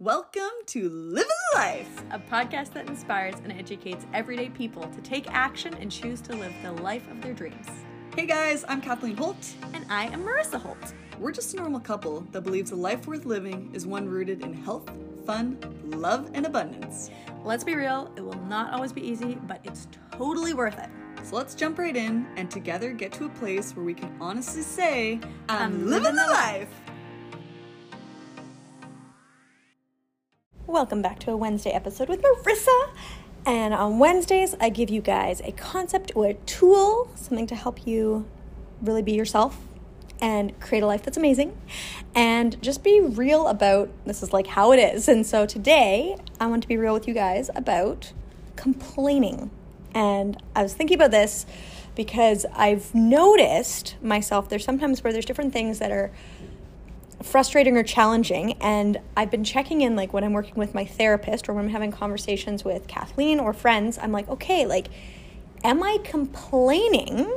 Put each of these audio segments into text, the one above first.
Welcome to Living the Life, a podcast that inspires and educates everyday people to take action and choose to live the life of their dreams. Hey guys, I'm Kathleen Holt. And I am Marissa Holt. We're just a normal couple that believes a life worth living is one rooted in health, fun, love, and abundance. Let's be real, it will not always be easy, but it's totally worth it. So let's jump right in and together get to a place where we can honestly say, I'm, I'm living, living the the life. Welcome back to a Wednesday episode with Marissa. And on Wednesdays, I give you guys a concept or a tool, something to help you really be yourself and create a life that's amazing and just be real about this is like how it is. And so today, I want to be real with you guys about complaining. And I was thinking about this because I've noticed myself there's sometimes where there's different things that are frustrating or challenging and i've been checking in like when i'm working with my therapist or when i'm having conversations with kathleen or friends i'm like okay like am i complaining?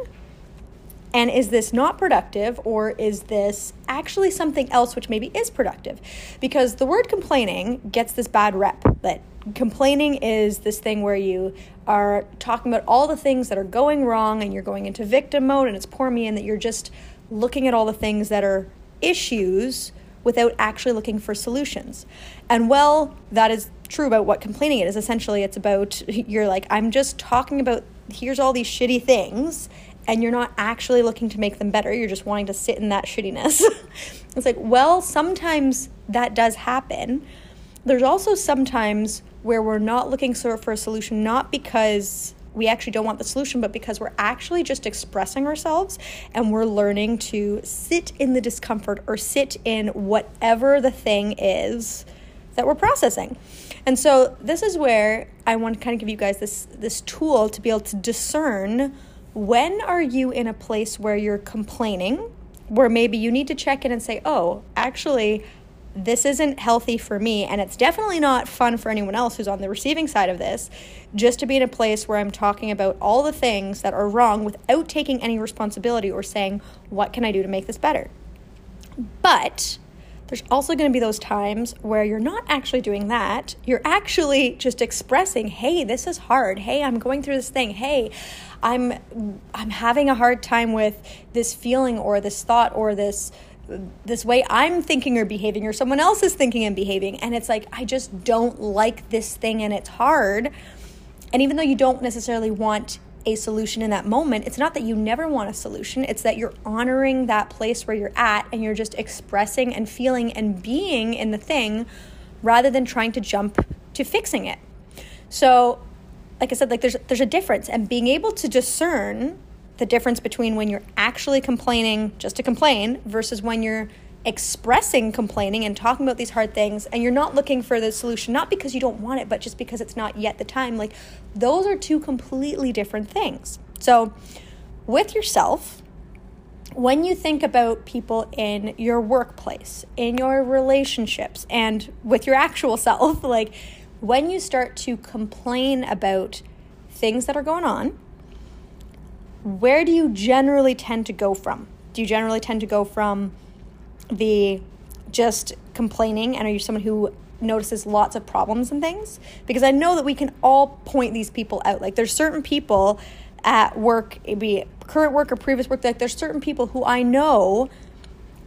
And is this not productive or is this actually something else which maybe is productive? Because the word complaining gets this bad rep that complaining is this thing where you are talking about all the things that are going wrong and you're going into victim mode and it's poor me and that you're just looking at all the things that are issues without actually looking for solutions. And well, that is true about what complaining is. Essentially, it's about you're like, I'm just talking about here's all these shitty things, and you're not actually looking to make them better. You're just wanting to sit in that shittiness. it's like, well, sometimes that does happen. There's also sometimes where we're not looking for a solution, not because we actually don't want the solution, but because we're actually just expressing ourselves and we're learning to sit in the discomfort or sit in whatever the thing is that we're processing. And so this is where I want to kind of give you guys this this tool to be able to discern when are you in a place where you're complaining, where maybe you need to check in and say, "Oh, actually this isn't healthy for me and it's definitely not fun for anyone else who's on the receiving side of this just to be in a place where i'm talking about all the things that are wrong without taking any responsibility or saying what can i do to make this better? But there's also going to be those times where you're not actually doing that. You're actually just expressing hey this is hard. Hey i'm going through this thing. Hey i'm i'm having a hard time with this feeling or this thought or this this way I'm thinking or behaving or someone else is thinking and behaving. And it's like, I just don't like this thing and it's hard. And even though you don't necessarily want a solution in that moment, it's not that you never want a solution. It's that you're honoring that place where you're at and you're just expressing and feeling and being in the thing rather than trying to jump to fixing it. So, like I said, like there's there's a difference and being able to discern the difference between when you're actually complaining just to complain versus when you're expressing complaining and talking about these hard things and you're not looking for the solution not because you don't want it but just because it's not yet the time. Like those are two completely different things. So with yourself when you think about people in your workplace in your relationships and with your actual self like when you start to complain about things that are going on where do you generally tend to go from? Do you generally tend to go from the just complaining and are you someone who notices lots of problems and things? Because I know that we can all point these people out. Like there's certain people at work, it be current work or previous work, like there's certain people who I know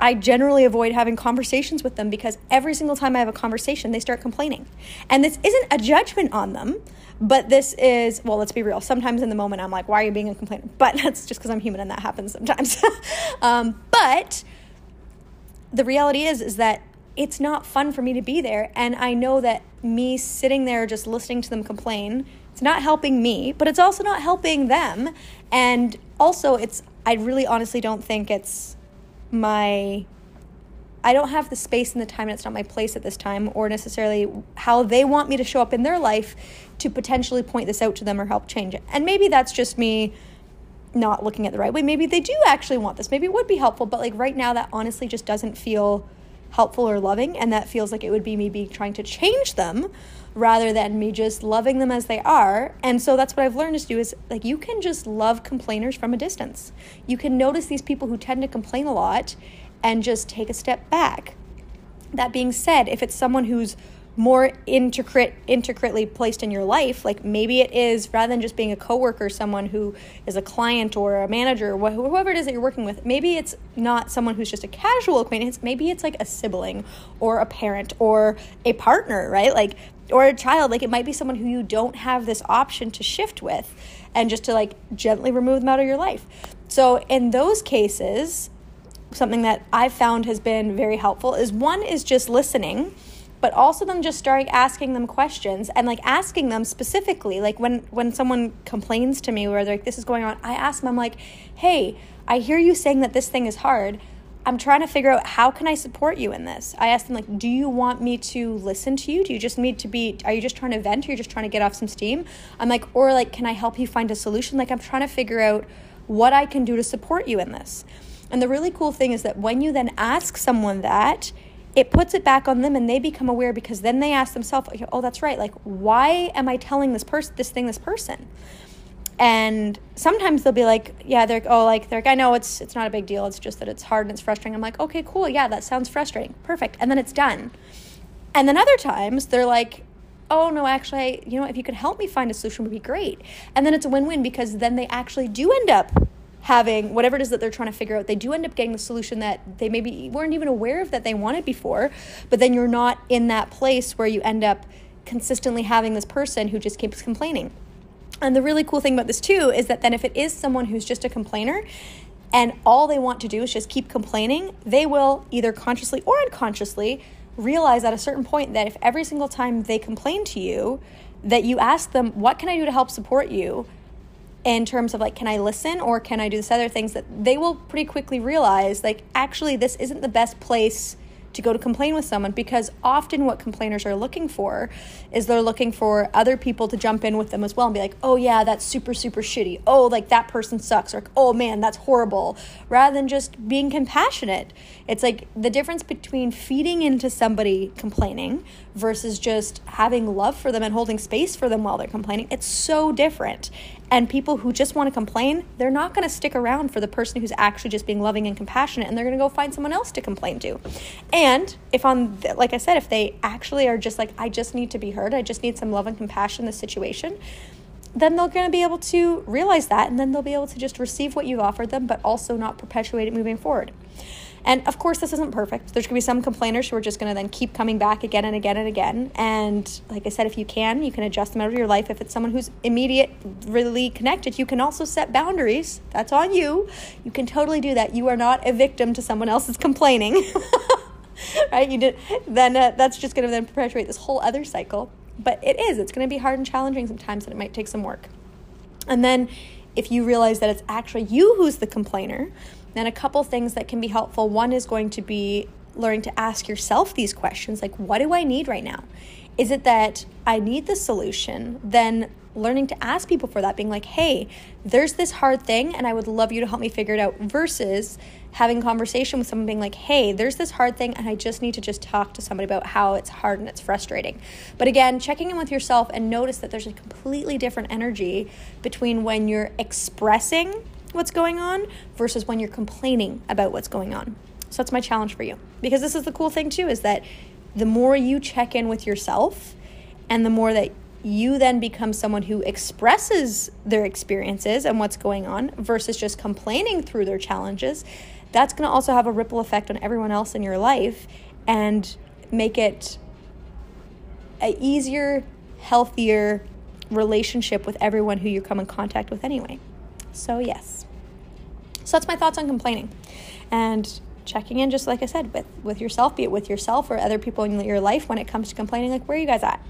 I generally avoid having conversations with them because every single time I have a conversation, they start complaining. And this isn't a judgment on them, but this is, well, let's be real. Sometimes in the moment, I'm like, why are you being a complainer? But that's just because I'm human and that happens sometimes. um, but the reality is, is that it's not fun for me to be there. And I know that me sitting there just listening to them complain, it's not helping me, but it's also not helping them. And also, it's, I really honestly don't think it's my I don't have the space and the time, and it's not my place at this time, or necessarily how they want me to show up in their life to potentially point this out to them or help change it. And maybe that's just me not looking at the right way. Maybe they do actually want this. Maybe it would be helpful, but like right now, that honestly just doesn't feel helpful or loving. And that feels like it would be me being trying to change them rather than me just loving them as they are. And so that's what I've learned to do is like you can just love complainers from a distance. You can notice these people who tend to complain a lot and just take a step back. That being said, if it's someone who's more intricate intricately placed in your life like maybe it is rather than just being a coworker someone who is a client or a manager or whoever it is that you're working with maybe it's not someone who's just a casual acquaintance maybe it's like a sibling or a parent or a partner right? Like or a child like it might be someone who you don't have this option to shift with and just to like gently remove them out of your life. So in those cases something that i've found has been very helpful is one is just listening but also then just starting asking them questions and like asking them specifically like when when someone complains to me where they're like this is going on i ask them i'm like hey i hear you saying that this thing is hard. I'm trying to figure out how can i support you in this? I ask them like do you want me to listen to you? Do you just need to be are you just trying to vent? Or you're just trying to get off some steam? I'm like or like can i help you find a solution? Like i'm trying to figure out what i can do to support you in this. And the really cool thing is that when you then ask someone that it puts it back on them and they become aware because then they ask themselves oh that's right. Like why am i telling this person this thing this person? And sometimes they'll be like yeah they're oh like they're like i know it's it's not a big deal. It's just that it's hard and it's frustrating. I'm like okay cool. Yeah that sounds frustrating. Perfect. And then it's done. And then other times they're like oh no actually you know if you could help me find a solution would be great. And then it's a win-win because then they actually do end up having whatever it is that they're trying to figure out, they do end up getting the solution that they maybe weren't even aware of that they wanted before. But then you're not in that place where you end up consistently having this person who just keeps complaining. And the really cool thing about this too is that then if it is someone who's just a complainer, and all they want to do is just keep complaining, they will either consciously or unconsciously realize at a certain point that if every single time they complain to you, that you ask them, What can I do to help support you? In terms of like can i listen or can i do this other things that they will pretty quickly realize like actually this isn't the best place to go to complain with someone because often what complainers are looking for is they're looking for other people to jump in with them as well and be like, oh yeah, that's super, super shitty. Oh, like that person sucks. Or, oh man, that's horrible. Rather than just being compassionate. It's like the difference between feeding into somebody complaining versus just having love for them and holding space for them while they're complaining. It's so different. And people who just want to complain, they're not going to stick around for the person who's actually just being loving and compassionate, and they're going to go find someone else to complain to. And if on, like I said, if they actually are just like, I just need to be heard, I just need some love and compassion in this situation, then they're going to be able to realize that, and then they'll be able to just receive what you've offered them, but also not perpetuate it moving forward. And of course, this isn't perfect. There's going to be some complainers who are just going to then keep coming back again and again and again. And like I said, if you can, you can adjust them out of your life. If it's someone who's immediate, really connected, you can also set boundaries. That's on you. You can totally do that. You are not a victim to someone else's complaining. right? You did then uh, that's just going to then perpetuate this whole other cycle. But it is. It's going to be hard and challenging sometimes, and it might take some work. And then if you realize that it's actually you who's the complainer, then a couple things that can be helpful. One is going to be learning to ask yourself these questions like, what do I need right now? Is it that I need the solution? Then learning to ask people for that, being like, hey, there's this hard thing and I would love you to help me figure it out, versus having conversation with someone being like, hey, there's this hard thing and I just need to just talk to somebody about how it's hard and it's frustrating. But again, checking in with yourself and notice that there's a completely different energy between when you're expressing what's going on versus when you're complaining about what's going on. So that's my challenge for you. Because this is the cool thing too is that the more you check in with yourself and the more that you then become someone who expresses their experiences and what's going on versus just complaining through their challenges, that's going to also have a ripple effect on everyone else in your life and make it a easier, healthier relationship with everyone who you come in contact with anyway. So, yes. So that's my thoughts on complaining. And checking in just like I said with with yourself, be it with yourself or other people in your life when it comes to complaining like where are you guys at?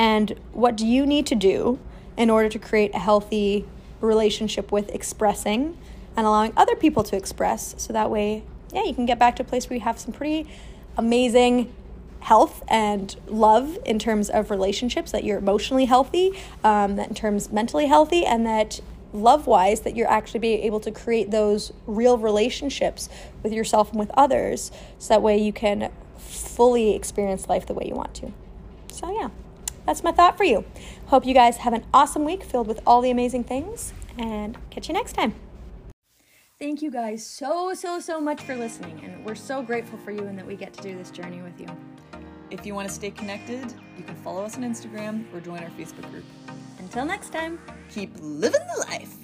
And what do you need to do in order to create a healthy relationship with expressing and allowing other people to express? So that way, yeah, you can get back to a place where you have some pretty amazing health and love in terms of relationships that you're emotionally healthy um, that in terms mentally healthy and that love wise that you're actually be able to create those real relationships with yourself and with others so that way you can fully experience life the way you want to. So yeah that's my thought for you hope you guys have an awesome week filled with all the amazing things and catch you next time Thank you guys so, so, so much for listening, and we're so grateful for you and that we get to do this journey with you. If you want to stay connected, you can follow us on Instagram or join our Facebook group. Until next time. Keep living the life.